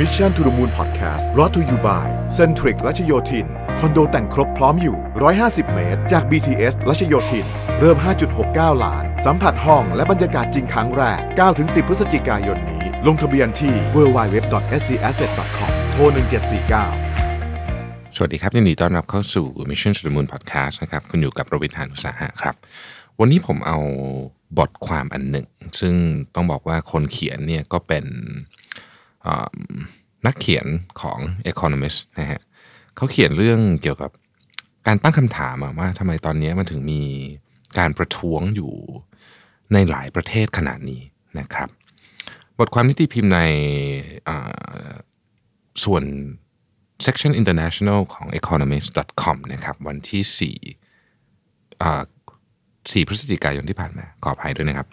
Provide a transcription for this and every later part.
Mission to the Moon Podcast รอ t to you by Centric รัชโยธิน คอนโดแต่งครบพร้อมอยู่ 150 เมตร จาก BTS รัชโยธิน เริ่ม 5.69 ล้าน สัมผัสห้องและบรรยากาศจริงครั้งแรก 9-10 พฤศจิกายนนี้ ลงทะเบียนที่ www.scasset.com โทร 1749 สวัสดีครับยินดีต้อนรับเข้าสู่ Mission to the Moon Podcast นะครับคุณอยู่กับประวิทยานุสาหะครับ วันนี้ผมเอาบทความอันหนึ่ง ซึ่งต้องบอกว่าคนเขียนเนี่ยก็เป็น นักเขียนของ Economist นะฮะเขาเขียนเรื่องเกี่ยวกับการตั้งคำถามอะว่าทำไมตอนนี้มันถึงมีการประท้วงอยู่ในหลายประเทศขนาดนี้นะครับ บทความที่ตีพิมพ์ในอ่าส่วน section international ของ economist.com นะครับ วันที่4อ่า4พฤศจิกายนที่ผ่านมาขออภัยด้วยนะครับ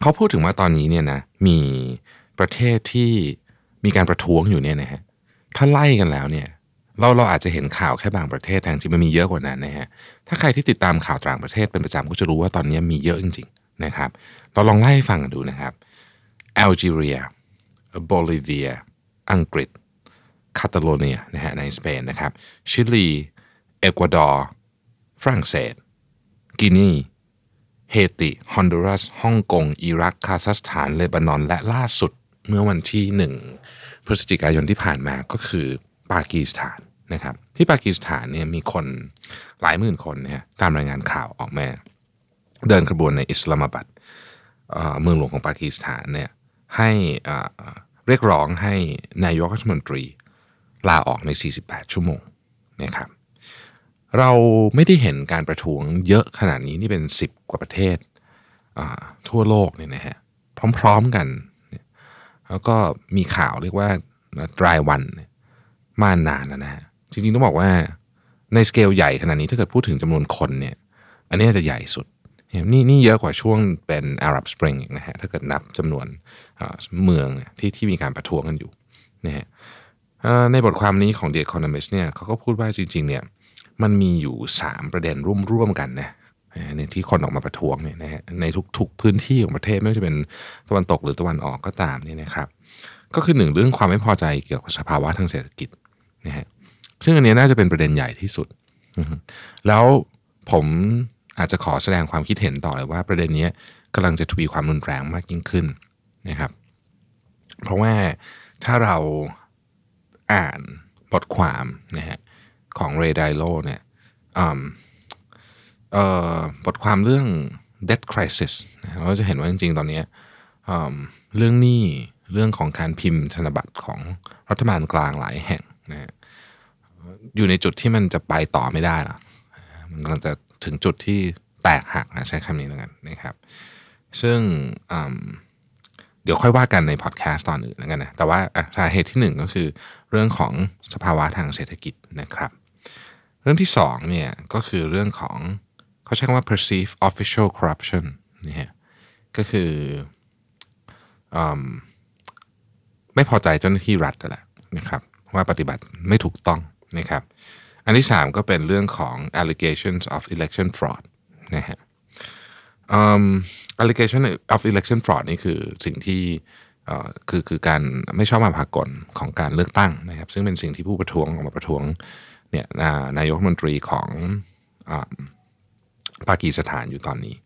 เขาพูดถึงว่าตอนนี้เนี่ยนะมี ประเทศที่มีการประท้วงอยู่เนี่ยนะฮะถ้าไล่กันแล้วเนี่ยเราเราอาจจะเห็นข่าวแค่บางประเทศแต่จริงมันมีเยอะกว่านั้นนะฮะถ้าใครที่ติดตามข่าวต่างประเทศเป็นประจำก็จะรู้ว่าตอนนี้มีเยอะจริงๆนะครับเราลองไล่ให้ฟังกันดูนะครับแอลจีเรียโบลิเวีย อังกฤษคาตาโลเนียนะฮะในสเปนนะครับชิลี เอกวาดอร์ ฝรั่งเศส กินี เฮติ ฮอนดูรัส ฮ่องกง อิรัก คาซัคสถาน เลบานอน และล่าสุด เมื่อวันที่ 1 พฤศจิกายนที่ผ่านมาก็คือปากีสถานนะครับ ที่ปากีสถานเนี่ยมีคนหลายหมื่นคนเนี่ยตามรายงานข่าวออกมาเดินกระบวนในอิสลามบัดเมืองหลวงของปากีสถานเนี่ยให้เรียกร้องให้นายกรัฐมนตรีลาออกใน 48 ชั่วโมงนะครับเราไม่ได้เห็นการประท้วงเยอะขนาดนี้นี่เป็น 10 กว่าประเทศทั่วโลกเนี่ยนะฮะพร้อม ๆกัน แล้วก็มีข่าวเรียกว่ารายวันมานานแล้วนะฮะจริงๆต้องบอกว่าในสเกลใหญ่ขนาดนี้ถ้าเกิดพูดถึงจำนวนคนเนี่ย อันนี้จะใหญ่สุดนี่นี่เยอะกว่าช่วงเป็น Arab Spring อีกนะฮะถ้าเกิดนับจำนวนเมืองที่ที่มีการประท้วงกันอยู่นะฮะในบทความนี้ของ The Economist เนี่ยเขาก็พูดว่าจริงๆเนี่ยมันมีอยู่ 3 ประเด็นร่วมๆกันนะ ในที่คนออกมาประท้วงเนี่ยนะฮะในทุกๆพื้นที่ของประเทศไม่ว่าจะเป็นตะวันตกหรือตะวันออกก็ตามเนี่ยนะครับ ก็คือหนึ่งเรื่องความไม่พอใจเกี่ยวกับสภาวะทางเศรษฐกิจนะฮะซึ่งอันนี้น่าจะเป็นประเด็นใหญ่ที่สุด แล้วผมอาจจะขอแสดงความคิดเห็นต่อเลยว่าประเด็นนี้กำลังจะทวีความรุนแรงมากยิ่งขึ้นนะครับ เพราะว่าถ้าเราอ่านบทความนะฮะของเรด i โลเนี่ยอืม บทความเรื่อง debt crisis เราจะเห็นว่าจริงๆ ตอนนี้เรื่องหนี้เรื่องของการพิมพ์ธนบัตรของรัฐบาลกลางหลายแห่งนะอยู่ในจุดที่มันจะไปต่อไม่ได้ละมันกำลังจะถึงจุดที่แตกหักนะใช้คำนี้แล้วกันนะครับ ซึ่งเดี๋ยวค่อยว่ากันในพอดแคสต์ตอนอื่นแล้วกันนะแต่ว่าสาเหตุที่หนึ่งก็คือเรื่องของสภาวะทางเศรษฐกิจนะครับ เรื่องที่สองเนี่ยก็คือเรื่องของ เขาใช้คำว่า perceive official corruption นะฮะก็คืออมไม่พอใจเจ้าหน้าที่รัฐนั่นแหละนะครับว่าปฏิบัติไม่ถูกต้องนะครับ อันที่สามก็เป็นเรื่องของ allegations of election fraud นะฮะ allegation of election fraud นี่คือสิ่งที่คือคือการไม่ชอบมาพากลของการเลือกตั้งนะครับ ซึ่งเป็นสิ่งที่ผู้ประท้วงออกมาประท้วงเนี่ยนายกรัฐมนตรีของ ปากีสถานอยู่ตอนนี้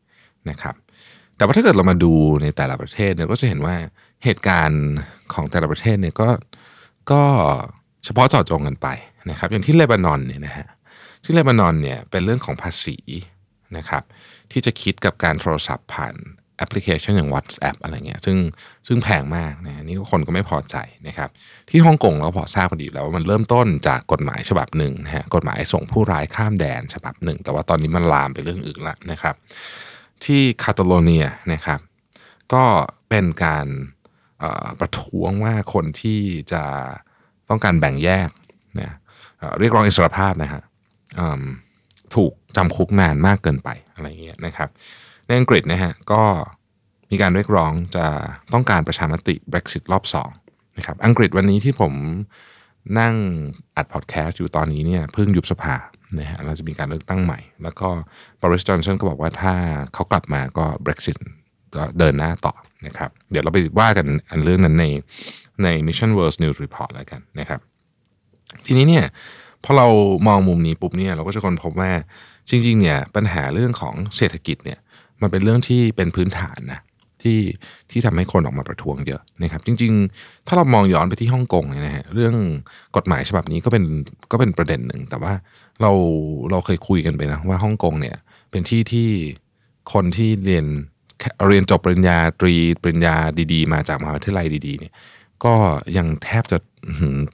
นะครับ แต่ว่าถ้าเกิดเรามาดูในแต่ละประเทศเนี่ยก็จะเห็นว่าเหตุการณ์ของแต่ละประเทศเนี่ยก็ก็เฉพาะเจาะจงกันไปนะครับ อย่างที่เลบานอนเนี่ยนะฮะที่เลบานอนเนี่ยเป็นเรื่องของภาษีนะครับ ที่จะคิดกับการโทรศัพท์ผ่าน อปพลิเคชันอย่าง WhatsApp อะไรเงี้ยซึ่งซึ่งแพงมากนะนี่คนก็ไม่พอใจนะครับ ที่ฮ่องกงเราพอทราบพอดีแล้วว่ามันเริ่มต้นจากกฎหมายฉบับหนึ่งนะฮะกฎหมายส่งผู้ร้ายข้ามแดนฉบับหนึ่ง แต่ว่าตอนนี้มันลามไปเรื่องอื่นละนะครับ ที่คาตาโลเนียนะครับ ก็เป็นการประท้วงว่าคนที่จะต้องการแบ่งแยกนะเรียกร้องอิสรภาพนะฮะถูกจำคุกนานมากเกินไปอะไรเงี้ยนะครับ อังกฤษนะฮะก็มีการเรียกร้องจะต้องการประชามติ Brexit รอบ2นะครับอังกฤษวันนี้ที่ผมนั่งอัดพอดแคสต์อยู่ตอนนี้เนี่ยเพิ่งยุบสภานะฮะเราจะมีการเลือกตั้งใหม่ แล้วก็บริสจอนสันก็บอกว่าถ้าเขากลับมาก็ Brexit ก็เดินหน้าต่อนะครับ เดี๋ยวเราไปว่ากันอันเรื่องนั้นในใน Mission World News Report แล้วกันนะครับ ทีนี้เนี่ยพอเรามองมุมนี้ปุ๊บเนี่ยเราก็จะคนพบว่าจริงๆเนี่ยปัญหาเรื่องของเศรษฐกิจเนี่ย มันเป็นเรื่องที่เป็นพื้นฐานนะที่ที่ทำให้คนออกมาประท้วงเยอะนะครับจริง ๆ ถ้าเรามองย้อนไปที่ฮ่องกงเนี่ยนะฮะเรื่องกฎหมายฉบับนี้ก็เป็นก็เป็นประเด็นหนึ่ง แต่ว่าเราเราเคยคุยกันไปนะว่าฮ่องกงเนี่ยเป็นที่ที่คนที่เรียนเรียนจบปริญญาตรีปริญญาดี ๆ มาจากมหาวิทยาลัยดีๆเนี่ยก็ยังแทบจะ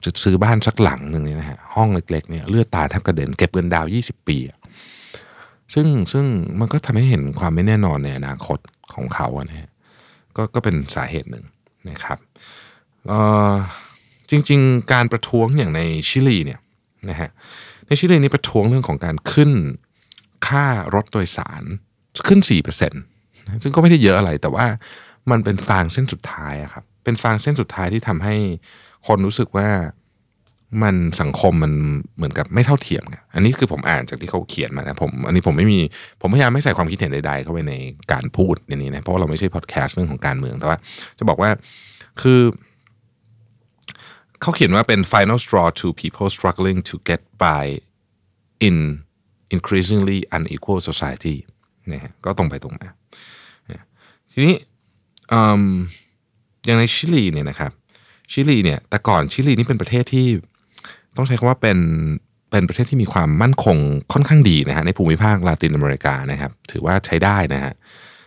จะซื้อบ้านสักหลังหนึ่งเนี่ยนะฮะห้องเล็กๆเนี่ยเลือดตาแทบกระเด็นเก็บเงินดาว 20 ปี ซึ่งซึ่งมันก็ทำให้เห็นความไม่แน่นอนในอนาคตของเขาอะนะฮะก็ก็เป็นสาเหตุหนึ่งนะครับจริง ๆ การประท้วงอย่างในชิลีเนี่ยนะฮะในชิลีนี่ประท้วงเรื่องของการขึ้นค่ารถโดยสารขึ้น 4%ซึ่งก็ไม่ได้เยอะอะไร แต่ว่ามันเป็นฟางเส้นสุดท้ายครับ เป็นฟางเส้นสุดท้ายที่ทำให้คนรู้สึกว่า มันสังคมมันเหมือนกับไม่เท่าเทียมกันอันนี้คือผมอ่านจากที่เขาเขียนมานะผมอันนี้ผมไม่มีผมพยายามไม่ใส่ความคิดเห็นใดๆเข้าไปในการพูดในนี้นะเพราะเราไม่ใช่พอดแคสต์เรื่องของการเมืองแต่ว่า จะบอกว่าคือเขาเขียนว่าเป็น final straw to people struggling to get by in increasingly unequal society นะฮะก็ตรงไปตรงมาทีนี้อย่างในชิลีเนี่ยนะครับชิลีเนี่ยแต่ก่อนชิลีนี่เป็นประเทศที่ ต้องใช้คำว่าเป็นเป็นประเทศที่มีความมั่นคงค่อนข้างดีนะฮะในภูมิภาคลาตินอเมริกานะครับ ถือว่าใช้ได้นะฮะ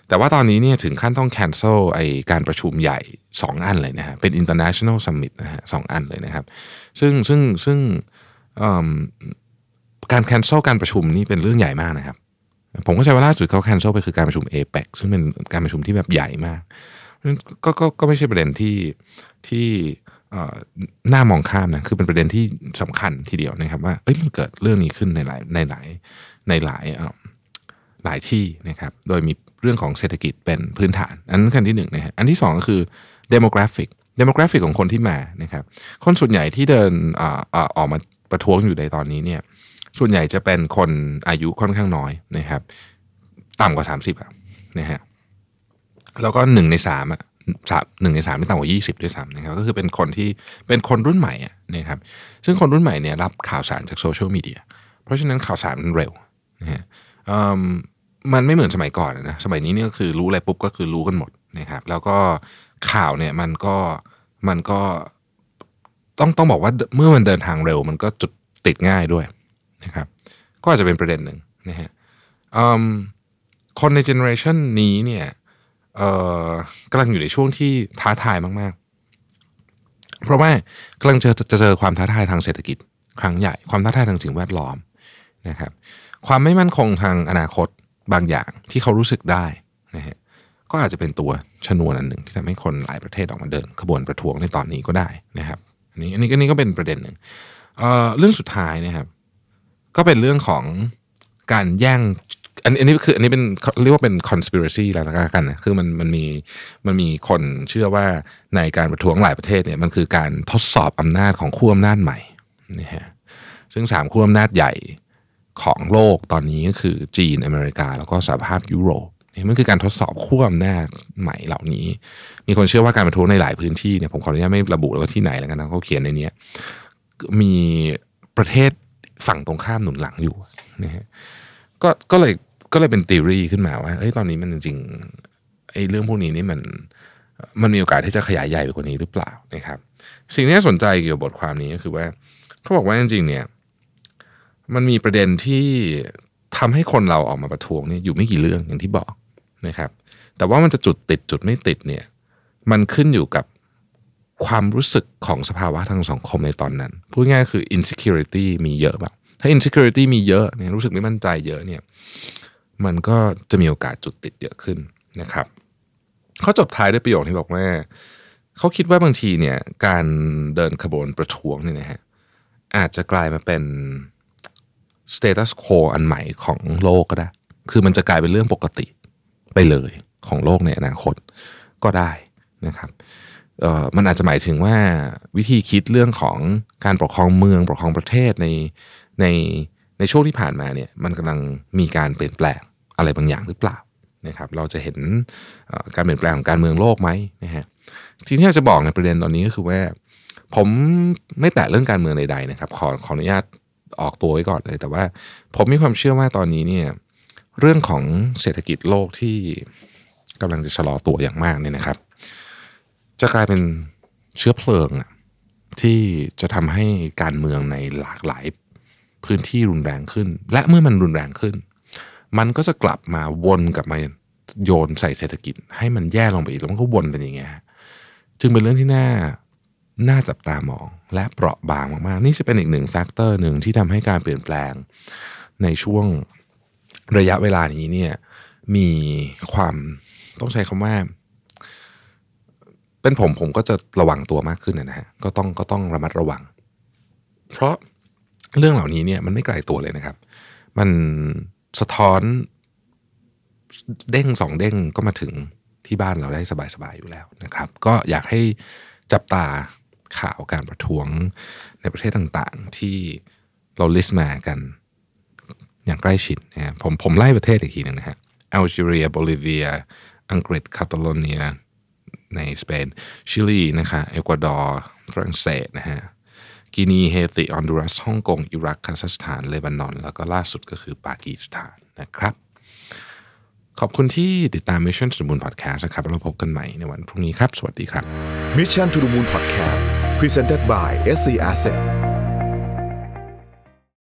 แต่ว่าตอนนี้เนี่ยถึงขั้นต้อง cancel ไอการประชุมใหญ่ 2 อันเลยนะฮะเป็น international summit นะฮะสอันเลยนะครับ ซึ่งซึ่งซึ่งการ cancel การประชุมนี่เป็นเรื่องใหญ่มากนะครับ ผมก็ใช้ว่าล่าสุดเขา cancel ไปคือการประชุม APEC ซึ่งเป็นการประชุมที่แบบใหญ่มากก็ก็ก็ไม่ใช่ประเด็นที่ที่ น่ามองข้ามนะคือเป็นประเด็นที่สำคัญทีเดียวนะครับ ว่าเอ้ยมันเกิดเรื่องนี้ขึ้นในหลายในหลายในหลายหลายที่นะครับ โดยมีเรื่องของเศรษฐกิจเป็นพื้นฐาน อันนั้นขั้นที่หนึ่งนะฮะอันที่สองก็คือ demographic demographic ของคนที่มานะครับ คนส่วนใหญ่ที่เดินอออกมาประท้วงอยู่ในตอนนี้เนี่ยส่วนใหญ่จะเป็นคนอายุค่อนข้างน้อยนะครับ ต่ำกว่า 30อะนะฮะแล้วก็หนึ่งในสามอะ สามหนึ่งในสามไม่ต่ำกว่ายี่สิบด้วยซ้ำนะครับก็คือเป็นคนที่เป็นคนรุ่นใหม่นะครับซึ่งคนรุ่นใหม่เนี่ยรับข่าวสารจากโซเชียลมีเดียเพราะฉะนั้นข่าวสารมันเร็วนะฮะมันไม่เหมือนสมัยก่อนนะสมัยนี้เนี่ยก็คือรู้อะไรปุ๊บก็คือรู้กันหมดนะครับแล้วก็ข่าวเนี่ยมันก็มันก็ต้องต้องบอกว่าเมื่อมันเดินทางเร็ว มันก็จุดติดง่ายด้วยนะครับก็อาจจะเป็นประเด็นหนึ่งนะฮะคนในเจเนอเรชันนี้เนี่ย กำลังอยู่ในช่วงที่ท้าทายมากๆ เพราะว่ากำลังจะจะเจอความท้าทายทางเศรษฐกิจ ครั้งใหญ่ความท้าทายทางสิ่งแวดล้อมนะครับ ความไม่มั่นคงทางอนาคตบางอย่างที่เขารู้สึกได้นะฮะก็อาจจะเป็นตัวชนวนอันหนึ่งที่ทำให้คนหลายประเทศออกมาเดินขบวนประท้วงในตอนนี้ก็ได้นะครับอันนี้อันนี้ก็นี่ก็เป็นประเด็นหนึ่งเเรื่องสุดท้ายนะครับ ก็เป็นเรื่องของการแย่ง อันนี้คืออันนี้เป็นเรียกว่าเป็น conspiracy แล้วกันนะคือมันมันมีมันมีคนเชื่อว่าในการประท้วงหลายประเทศเนี่ยมันคือการทดสอบอำนาจของขั้วอำนาจใหม่นี่ฮะซึ่งสามขั้วอำนาจใหญ่ของโลกตอนนี้ก็คือจีนอเมริกา แล้วก็สหภาพยุโรปนี่มันคือการทดสอบขั้วอำนาจใหม่เหล่านี้ มีคนเชื่อว่าการประท้วงในหลายพื้นที่เนี่ยผมขออนุญาตไม่ระบุเลยว่าที่ไหนแล้วกันนะเขาเขียนในนี้มีประเทศฝั่งตรงข้ามหนุนหลังอยู่นะฮะก็ก็เลย ก็เลยเป็นทีรีขึ้นมาว่าเอ้ยตอนนี้มันจริงไอ้เรื่องพวกนี้นี่มันมันมีโอกาสที่จะขยายใหญ่ไปกว่านี้หรือเปล่านะครับ สิ่งที่น่าสนใจเกี่ยวกับบทความนี้ก็คือว่าเขาบอกว่าจริงๆเนี่ยมันมีประเด็นที่ทำให้คนเราออกมาประท้วงเนี่ยอยู่ไม่กี่เรื่องอย่างที่บอกนะครับ แต่ว่ามันจะจุดติดจุดไม่ติดเนี่ยมันขึ้นอยู่กับความรู้สึกของสภาวะทางสังคมในตอนนั้น พูดง่ายคือ insecurity มีเยอะแบบถ้า insecurity มีเยอะเนี่ยรู้สึกไม่มั่นใจเยอะเนี่ย มันก็จะมีโอกาสจุดติดเยอะขึ้นนะครับเขาจบท้ายด้วยประโยคที่บอกว่า เขาคิดว่าบางทีเนี่ยการเดินขบวนประท้วงเนี่ยนะฮะอาจจะกลายมาเป็น status quo อันใหม่ของโลกก็ได้ คือมันจะกลายเป็นเรื่องปกติไปเลยของโลกในอนาคตก็ได้นะครับมันอาจจะหมายถึงว่าวิธีคิดเรื่องของการปกครองเมืองปกครองประเทศในในในช่วงที่ผ่านมาเนี่ยมันกำลังมีการเปลี่ยนแปลง อะไรบางอย่างหรือเปล่านะครับเราจะเห็นการเปลี่ยนแปลงของการเมืองโลกไหมนะฮะทีนี้จะบอกในประเด็นตอนนี้ก็คือว่า ผมไม่แตะเรื่องการเมืองใดๆนะครับขอขออนุญาตออกตัวไว้ก่อนเลย แต่ว่าผมมีความเชื่อว่าตอนนี้เนี่ยเรื่องของเศรษฐกิจโลกที่กำลังจะชะลอตัวอย่างมากเนี่ยนะครับ จะกลายเป็นเชื้อเพลิงที่จะทำให้การเมืองในหลากหลายพื้นที่รุนแรงขึ้น และเมื่อมันรุนแรงขึ้น มันก็จะกลับมาวนกลับมาโยนใส่เศรษฐกิจ ให้มันแย่ลงไปอีกแล้วมันก็วนเป็นอย่างเงี้ยจึงเป็นเรื่องที่น่าน่าจับตามองและเปราะบางมากๆ นี่จะเป็นอีกหนึ่ง factor หนึ่งที่ทำให้การเปลี่ยนแปลงในช่วงระยะเวลานี้เนี่ยมีความต้องใช้คำว่า เป็นผมผมก็จะระวังตัวมากขึ้นนะฮะก็ต้องก็ต้องระมัดระวัง เพราะเรื่องเหล่านี้เนี่ยมันไม่ไกลตัวเลยนะครับ มัน สะท้อน เด้งสองเด้งก็มาถึงที่บ้านเราได้สบายๆอยู่แล้วนะครับ ก็อยากให้จับตาข่าวการประท้วงในประเทศต่างๆ ที่เรา list มากันอย่างใกล้ชิดนะผมผมไล่ประเทศอีกทีหนึ่งนะฮะแอลจีเรียโบลิเวีย อังกฤษคาตาโลเนียในสเปนชิลีนะคะเอกวาดอร์ฝรั่งเศสนะฮะ กินีเฮติออนดูรัสฮ่องกงอิรักคาซัคสถานเลบานอน แล้วก็ล่าสุดก็คือปากีสถานนะครับ ขอบคุณที่ติดตาม Mission to the Moon Podcast นะครับเราพบกันใหม่ในวันพรุ่งนี้ครับ สวัสดีครับ Mission to the Moon Podcast Presented by SC Asset